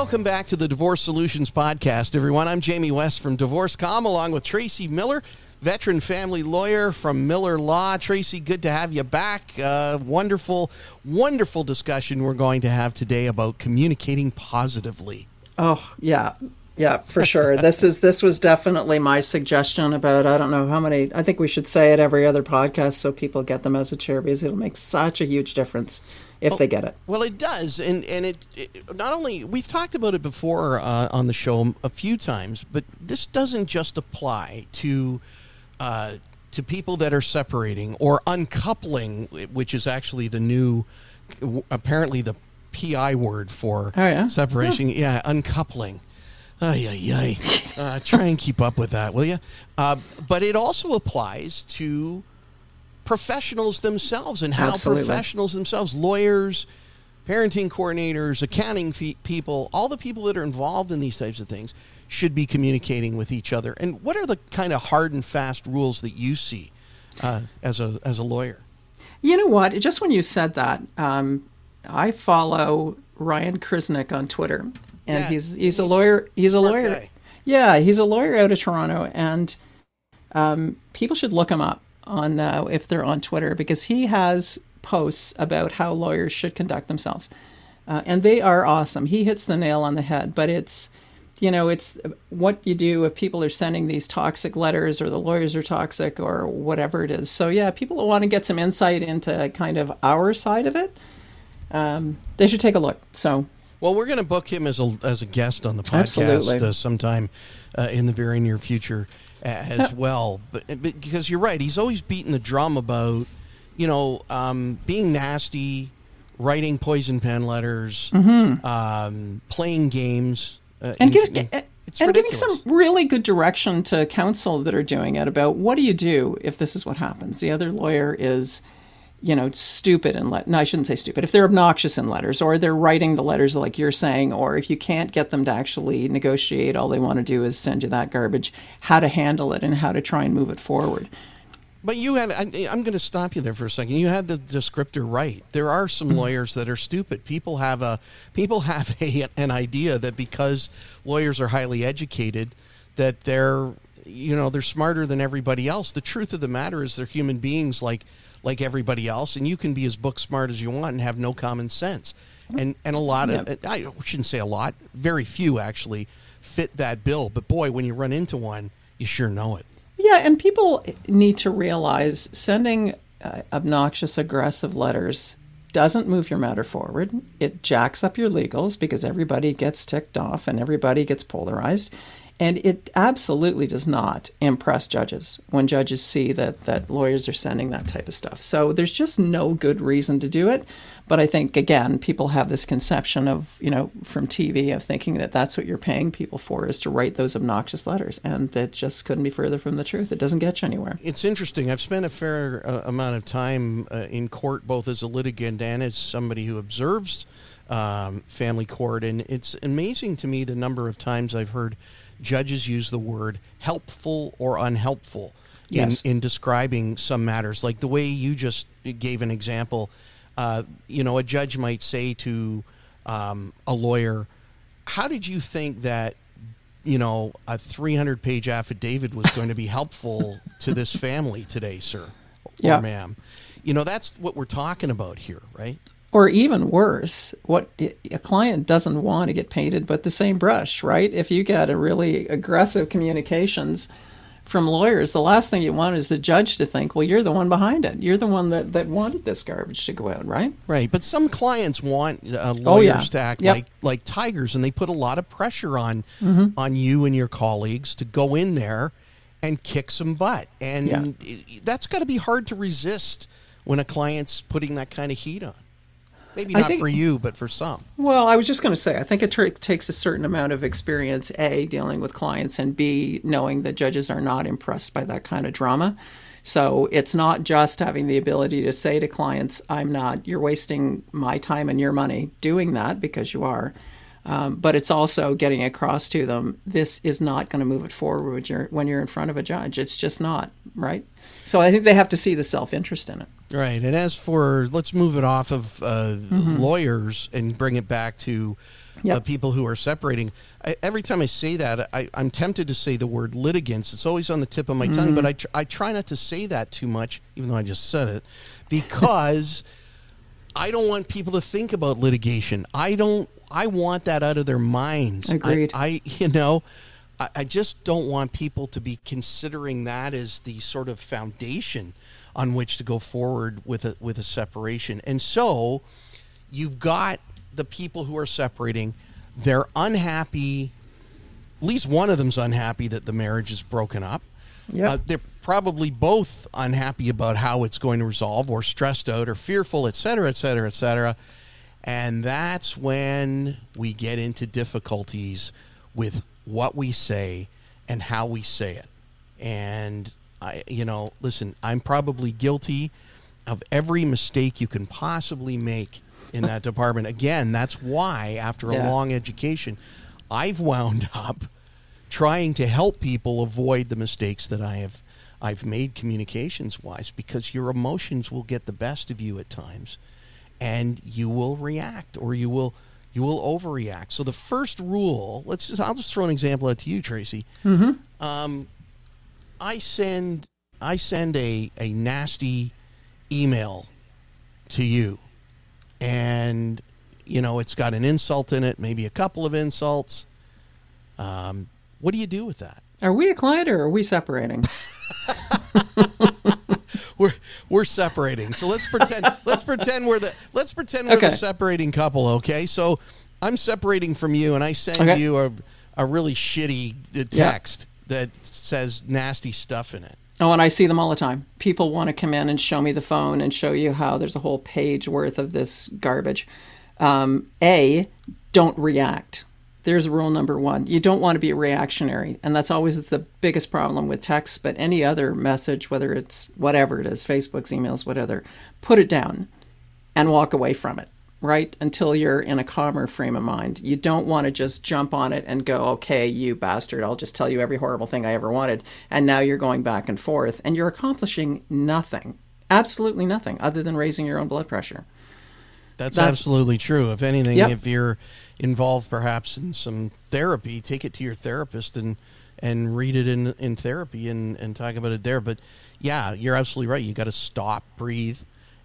welcome back to the Divorce Solutions Podcast, everyone. I'm Jamie West from Divorce.com along with Tracy Miller, veteran family lawyer from Miller Law. Tracy, good to have you back. Uh, wonderful, wonderful discussion we're going to have today about communicating positively. Oh, yeah. Yeah, for sure. this is this was definitely my suggestion about I don't know how many I think we should say it every other podcast so people get them as a here because it'll make such a huge difference if well, they get it. Well, it does, and and it, it not only we've talked about it before uh, on the show a few times, but this doesn't just apply to uh, to people that are separating or uncoupling, which is actually the new, apparently the PI word for oh, yeah? separation. Yeah. yeah, uncoupling. Ay, ay, ay. Uh, try and keep up with that, will you? Uh, but it also applies to professionals themselves and how Absolutely. professionals themselves, lawyers, parenting coordinators, accounting people, all the people that are involved in these types of things should be communicating with each other. And what are the kind of hard and fast rules that you see uh, as a as a lawyer? You know what? Just when you said that, um, I follow Ryan Krisnick on Twitter, and yeah, he's, he's, a lawyer. He's a lawyer. Guy. Yeah, he's a lawyer out of Toronto, and um, people should look him up on uh, if they're on Twitter because he has posts about how lawyers should conduct themselves, uh, and they are awesome. He hits the nail on the head, but it's you know it's what you do if people are sending these toxic letters or the lawyers are toxic or whatever it is. So yeah, people that want to get some insight into kind of our side of it. Um, they should take a look. So. Well, we're going to book him as a as a guest on the podcast uh, sometime uh, in the very near future as well. But, but, because you're right, he's always beating the drum about you know um, being nasty, writing poison pen letters, mm-hmm. um, playing games, uh, and, give, and, and giving some really good direction to counsel that are doing it about what do you do if this is what happens. The other lawyer is you know, stupid in let. No, I shouldn't say stupid. If they're obnoxious in letters, or they're writing the letters like you're saying, or if you can't get them to actually negotiate, all they want to do is send you that garbage. How to handle it and how to try and move it forward. But you had. I, am going to stop you there for a second. You had the descriptor right. There are some mm-hmm. lawyers that are stupid. People have a people have a, an idea that because lawyers are highly educated, that they're you know they're smarter than everybody else. The truth of the matter is they're human beings like like everybody else, and you can be as book smart as you want and have no common sense. And and a lot of I shouldn't say a lot, very few actually fit that bill. But boy, when you run into one, you sure know it. Yeah, and people need to realize sending uh, obnoxious, aggressive letters doesn't move your matter forward. It jacks up your legals because everybody gets ticked off and everybody gets polarized. And it absolutely does not impress judges when judges see that, that lawyers are sending that type of stuff. So there's just no good reason to do it. But I think, again, people have this conception of, you know, from TV of thinking that that's what you're paying people for is to write those obnoxious letters. And that just couldn't be further from the truth. It doesn't get you anywhere. It's interesting. I've spent a fair uh, amount of time uh, in court, both as a litigant and as somebody who observes um, family court. And it's amazing to me the number of times I've heard judges use the word helpful or unhelpful yes. in, in describing some matters. Like the way you just gave an example, uh, you know, a judge might say to um, a lawyer, How did you think that, you know, a 300 page affidavit was going to be helpful to this family today, sir or yeah. ma'am? You know, that's what we're talking about here, right? Or even worse, what a client doesn't want to get painted with the same brush, right? If you get a really aggressive communications from lawyers, the last thing you want is the judge to think, well, you're the one behind it. You're the one that, that wanted this garbage to go out, right? Right. But some clients want uh, lawyers oh, yeah. to act yep. like, like tigers, and they put a lot of pressure on mm-hmm. on you and your colleagues to go in there and kick some butt. And yeah. that's got to be hard to resist when a client's putting that kind of heat on. Maybe not think, for you, but for some. Well, I was just going to say, I think it t- takes a certain amount of experience, A, dealing with clients, and B, knowing that judges are not impressed by that kind of drama. So it's not just having the ability to say to clients, I'm not, you're wasting my time and your money doing that because you are. Um, but it's also getting across to them, this is not going to move it forward when you're, when you're in front of a judge. It's just not, right? So I think they have to see the self interest in it. Right. And as for, let's move it off of uh, mm-hmm. lawyers and bring it back to uh, yep. people who are separating. I, every time I say that, I, am tempted to say the word litigants. It's always on the tip of my mm-hmm. tongue, but I, tr- I try not to say that too much, even though I just said it, because I don't want people to think about litigation. I don't, I want that out of their minds. Agreed. I, I you know, I, I just don't want people to be considering that as the sort of foundation on which to go forward with a with a separation. And so you've got the people who are separating, they're unhappy. At least one of them's unhappy that the marriage is broken up. Yeah, uh, they're probably both unhappy about how it's going to resolve, or stressed out, or fearful, et cetera, et cetera, et cetera. And that's when we get into difficulties with what we say and how we say it. And I, you know, listen, I'm probably guilty of every mistake you can possibly make in that department. Again, that's why after yeah. a long education, I've wound up trying to help people avoid the mistakes that I have I've made communications wise because your emotions will get the best of you at times and you will react or you will you will overreact. So the first rule, let's just I'll just throw an example out to you, Tracy. Mm-hmm. Um, I send I send a, a nasty email to you and you know it's got an insult in it, maybe a couple of insults. Um, what do you do with that? Are we a client or are we separating? we're we're separating. So let's pretend let's pretend we're the let's pretend we're okay. the separating couple. Okay, so I'm separating from you, and I send okay. you a a really shitty text. That says nasty stuff in it. Oh, and I see them all the time. People want to come in and show me the phone and show you how there's a whole page worth of this garbage. Um, a, don't react there's rule number one. You don't want to be reactionary. And that's always the biggest problem with text, but any other message, whether it's whatever it is, Facebook's, emails, whatever, put it down and walk away from it, right? Until you're in a calmer frame of mind. You don't want to just jump on it and go, okay, you bastard, I'll just tell you every horrible thing I ever wanted. And now you're going back and forth and you're accomplishing nothing, absolutely nothing, other than raising your own blood pressure. That's, That's absolutely true. If anything, yep. if you're involved perhaps in some therapy, take it to your therapist and and read it in in therapy and and talk about it there. But yeah, you're absolutely right. You got to stop, breathe,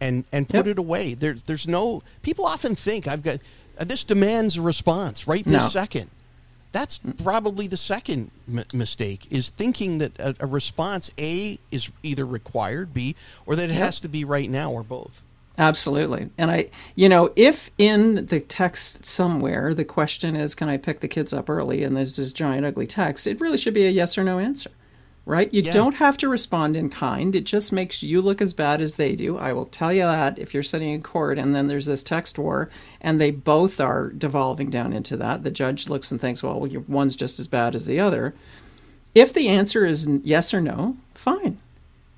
and and put yep. it away. There's there's no people often think I've got uh, this demands a response right this no. second. That's probably the second m- mistake is thinking that a, a, response A is either required, B, or that it yep. has to be right now or both. Absolutely. And I, you know, if in the text somewhere the question is, can I pick the kids up early? And there's this giant ugly text, it really should be a yes or no answer, right? You yeah. don't have to respond in kind. It just makes you look as bad as they do. I will tell you that if you're sitting in court and then there's this text war and they both are devolving down into that, the judge looks and thinks, well, one's just as bad as the other. If the answer is yes or no, fine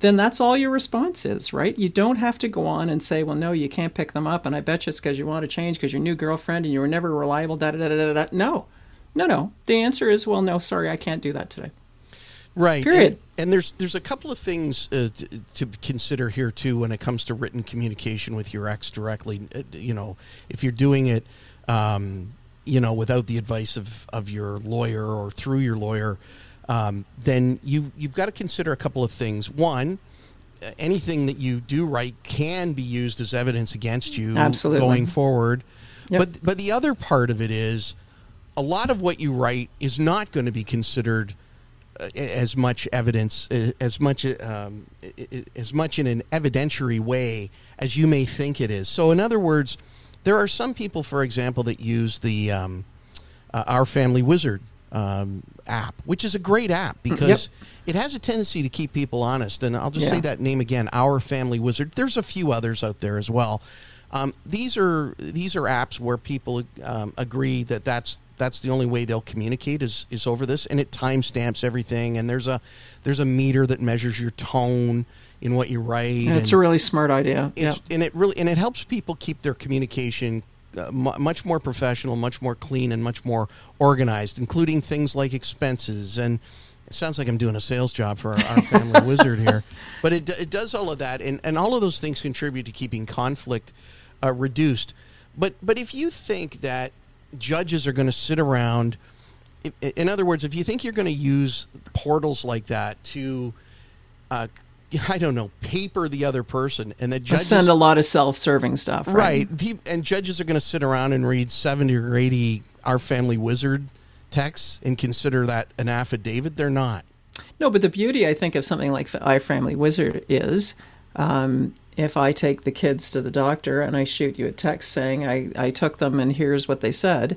then that's all your response is, right? You don't have to go on and say, well, no, you can't pick them up. And I bet you it's because you want to change because your new girlfriend and you were never reliable, da da da da da. No, no, no. The answer is, well, no, sorry, I can't do that today. Right. Period. And, and there's there's a couple of things uh, to, to, consider here too when it comes to written communication with your ex directly. Uh, you know, if you're doing it, um, you know, without the advice of of your lawyer or through your lawyer um, then you you've got to consider a couple of things. One, anything that you do write can be used as evidence against you Absolutely. going forward. Yep. But but the other part of it is a lot of what you write is not going to be considered as much evidence uh, as much um, as much in an evidentiary way as you may think it is. So in other words, there are some people, for example, that use the um, uh, Our Family Wizard um, app, which is a great app because yep. it has a tendency to keep people honest. And I'll just yeah. say that name again, Our Family Wizard. There's a few others out there as well. Um, these are these are apps where people um, agree that that's that's the only way they'll communicate is is over this, and it timestamps everything. And there's a there's a meter that measures your tone in what you write. And it's and a really smart idea. It's, yep. And it really and it helps people keep their communication uh, much more professional, much more clean, and much more organized, including things like expenses and It sounds like I'm doing a sales job for our, our family wizard here, but it it does all of that, and and all of those things contribute to keeping conflict uh, reduced. But but if you think that judges are going to sit around, in other words, if you think you're going to use portals like that to uh, I don't know, paper the other person, and that judges send a lot of self-serving stuff, right? right. And judges are going to sit around and read seventy or eighty our family wizard texts and consider that an affidavit. They're not. No, but the beauty, I think, of something like Our Family Wizard is um, if I take the kids to the doctor and I shoot you a text saying I, I took them and here's what they said,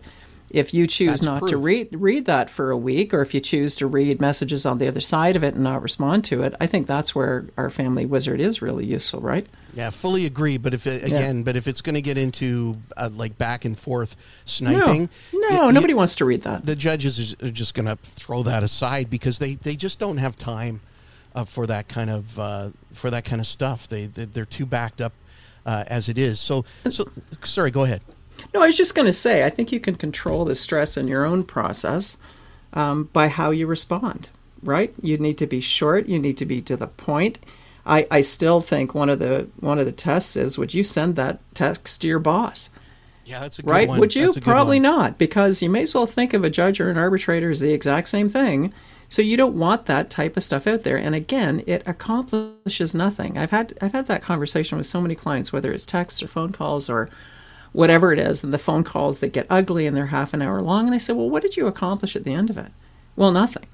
if you choose That's not proof. to read read that for a week, or if you choose to read messages on the other side of it and not respond to it, I think that's where our family wizard is really useful, right? Yeah, fully agree. But if it, again, yeah. but if it's going to get into uh, like back and forth sniping, no, no it, nobody wants to read that. The judges are just going to throw that aside because they they just don't have time uh, for that kind of uh, for that kind of stuff. They they're too backed up uh, as it is. So so sorry, go ahead. No, I was just going to say, I think you can control the stress in your own process um, by how you respond, right? You need to be short, you need to be to the point. I, I still think one of the one of the tests is would you send that text to your boss? Yeah, that's a right. One. Would you? Probably one. not, because you may as well think of a judge or an arbitrator as the exact same thing. So you don't want that type of stuff out there. And again, it accomplishes nothing. I've had I've had that conversation with so many clients, whether it's texts or phone calls or whatever it is, and the phone calls that get ugly and they're half an hour long. And I said, Well, what did you accomplish at the end of it? Well, nothing.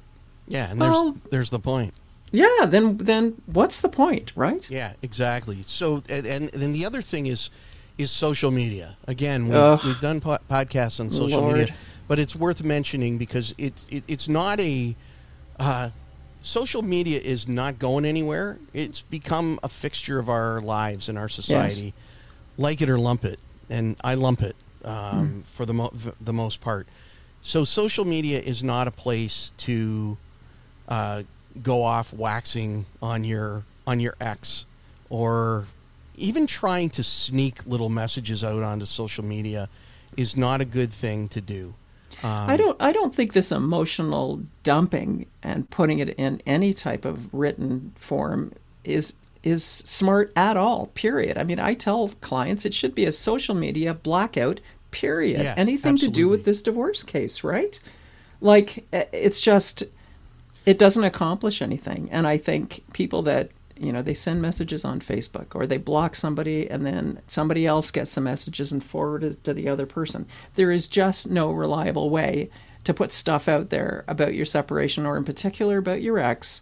Yeah, and well, there's there's the point. Yeah, then then what's the point, right? Yeah, exactly. So and and then the other thing is is social media. Again, we've, we've done po- podcasts on social Lord. media, but it's worth mentioning because it, it it's not a uh, social media is not going anywhere. It's become a fixture of our lives and our society. Yes. Like it or lump it and I lump it um, mm. for the mo- the most part. So social media is not a place to uh, go off waxing on your on your ex or even trying to sneak little messages out onto social media is not a good thing to do. Um, I don't. I don't think this emotional dumping and putting it in any type of written form is is smart at all, period. I mean, I tell clients it should be a social media blackout, period. Yeah, Anything absolutely. to do with this divorce case, right? Like, eh, it's just, it doesn't accomplish anything. And I think people that, you know, they send messages on Facebook or they block somebody and then somebody else gets the messages and forward it to the other person. There is just no reliable way to put stuff out there about your separation or, in particular, about your ex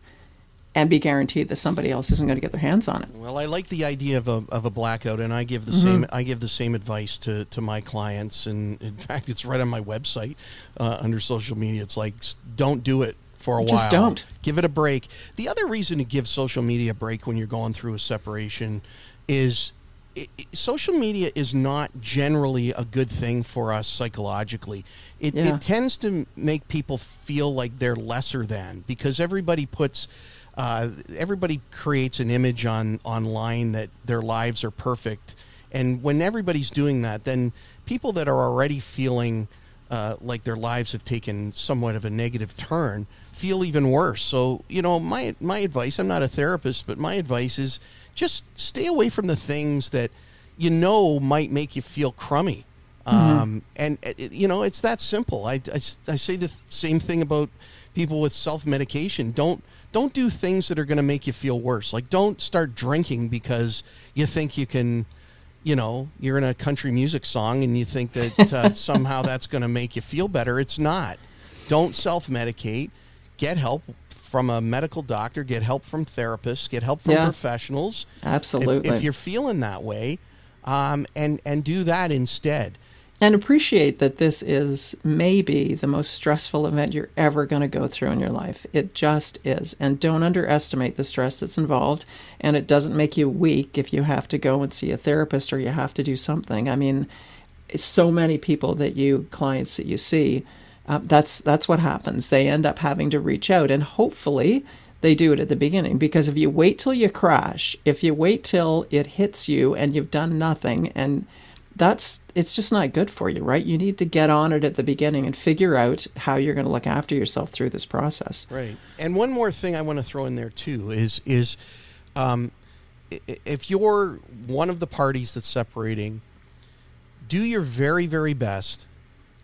and be guaranteed that somebody else isn't going to get their hands on it. Well, I like the idea of a, of a blackout, and I give the mm-hmm. same I give the same advice to, to my clients. And in fact, it's right on my website uh, under social media. It's like don't do it for a Just while. Just don't give it a break. The other reason to give social media a break when you're going through a separation is it, it, social media is not generally a good thing for us psychologically. It, yeah. it tends to make people feel like they're lesser than because everybody puts uh, everybody creates an image on online that their lives are perfect, and when everybody's doing that, then people that are already feeling uh, like their lives have taken somewhat of a negative turn feel even worse. So you know, my my advice. I'm not a therapist, but my advice is just stay away from the things that you know might make you feel crummy. Mm-hmm. Um, and you know, it's that simple. I, I, I say the same thing about people with self medication. Don't don't do things that are going to make you feel worse. Like don't start drinking because you think you can, you know, you're in a country music song and you think that uh, somehow that's going to make you feel better. It's not. Don't self medicate. Get help from a medical doctor. Get help from therapists. Get help from yeah, professionals. Absolutely. If, if, you're feeling that way, um, and and do that instead and appreciate that this is maybe the most stressful event you're ever going to go through in your life. It just is. And don't underestimate the stress that's involved. And it doesn't make you weak if you have to go and see a therapist or you have to do something. I mean, so many people that you, clients that you see, uh, that's that's what happens. They end up having to reach out, and hopefully, they do it at the beginning. Because if you wait till you crash, if you wait till it hits you and you've done nothing, and that's it's just not good for you, right? You need to get on it at the beginning and figure out how you're going to look after yourself through this process. Right. And one more thing I want to throw in there too is is um, if you're one of the parties that's separating, do your very very best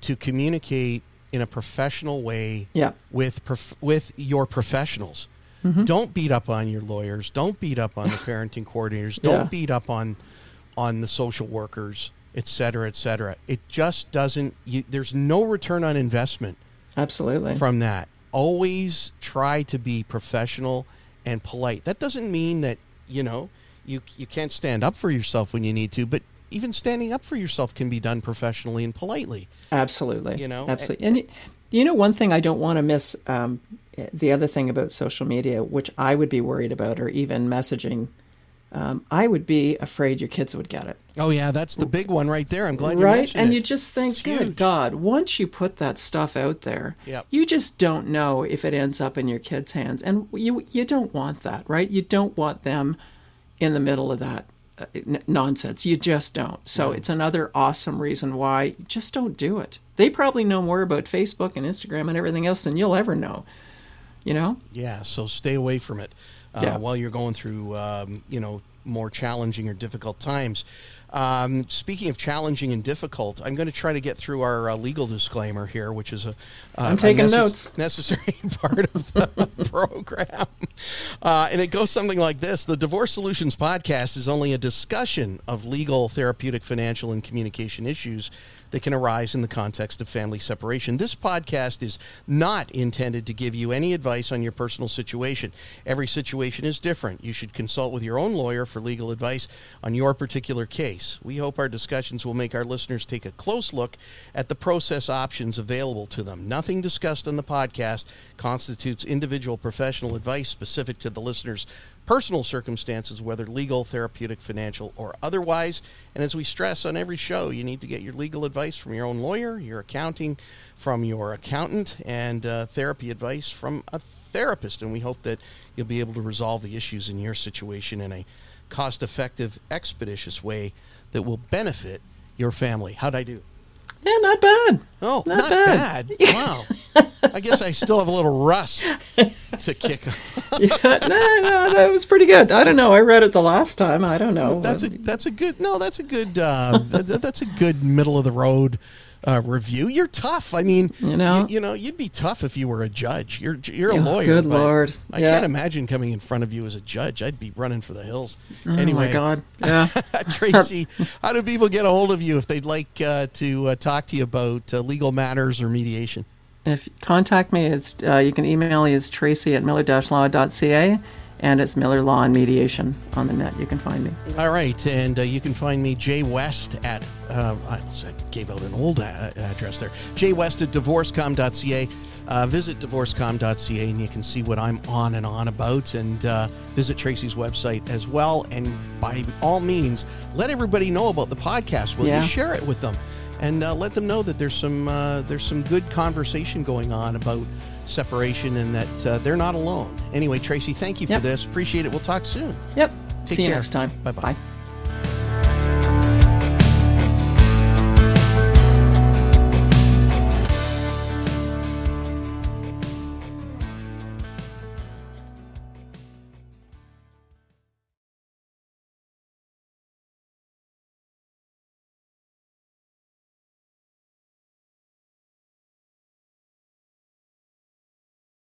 to communicate in a professional way yeah. with prof- with your professionals. Mm-hmm. Don't beat up on your lawyers. Don't beat up on the parenting coordinators. Don't yeah. beat up on on the social workers, et cetera, et cetera. It just doesn't. You, there's no return on investment. Absolutely. From that, always try to be professional and polite. That doesn't mean that you know you you can't stand up for yourself when you need to, but even standing up for yourself can be done professionally and politely. Absolutely. You know, absolutely. And, and you know, one thing I don't want to miss. Um, the other thing about social media, which I would be worried about, or even messaging um, I would be afraid your kids would get it. Oh yeah, that's the big one right there. I'm glad you right, and it. you just think, good God, once you put that stuff out there, yep. you just don't know if it ends up in your kids' hands, and you you don't want that, right? You don't want them in the middle of that uh, n- nonsense. You just don't. So it's another awesome reason why just don't do it. They probably know more about Facebook and Instagram and everything else than you'll ever know. You know? Yeah. So stay away from it uh, yeah. while you're going through, um, you know, more challenging or difficult times. Um, speaking of challenging and difficult, I'm going to try to get through our uh, legal disclaimer here, which is a, uh, I'm taking necess- notes. necessary part of the program. Uh, and it goes something like this The Divorce Solutions podcast is only a discussion of legal, therapeutic, financial, and communication issues that can arise in the context of family separation. This podcast is not intended to give you any advice on your personal situation. Every situation is different. You should consult with your own lawyer for legal advice on your particular case. We hope our discussions will make our listeners take a close look at the process options available to them. Nothing discussed on the podcast constitutes individual professional advice specific to the listener's personal circumstances, whether legal, therapeutic, financial, or otherwise. And as we stress on every show, you need to get your legal advice from your own lawyer, your accounting from your accountant, and uh, therapy advice from a therapist. And we hope that you'll be able to resolve the issues in your situation in a cost effective, expeditious way that will benefit your family. How'd I do? Yeah, not bad. Oh, not, not bad. bad. Wow. I guess I still have a little rust to kick. yeah, no, no, that was pretty good. I don't know. I read it the last time. I don't know. That's a that's a good. No, that's a good. Uh, that, that's a good middle of the road uh, review. You're tough. I mean, you know, you, you, know, you'd be tough if you were a judge. You're you're a lawyer. Good lord! I yeah. can't imagine coming in front of you as a judge. I'd be running for the hills. Oh anyway, my god! Yeah, Tracy, how do people get a hold of you if they'd like uh, to uh, talk to you about uh, legal matters or mediation? If contact me, it's uh, you can email me as Tracy at miller-law.ca and it's Miller Law and Mediation on the net. You can find me. All right, and uh, you can find me Jay West at uh, I gave out an old address there. Jay West at divorcecom.ca. Uh, visit divorcecom.ca and you can see what I'm on and on about. And uh, visit Tracy's website as well. And by all means, let everybody know about the podcast. Will yeah. you share it with them? And uh, let them know that there's some uh, there's some good conversation going on about separation and that uh, they're not alone. Anyway, Tracy, thank you for this. Appreciate it. We'll talk soon. Yep. Take See care. you next time. Bye-bye. Bye.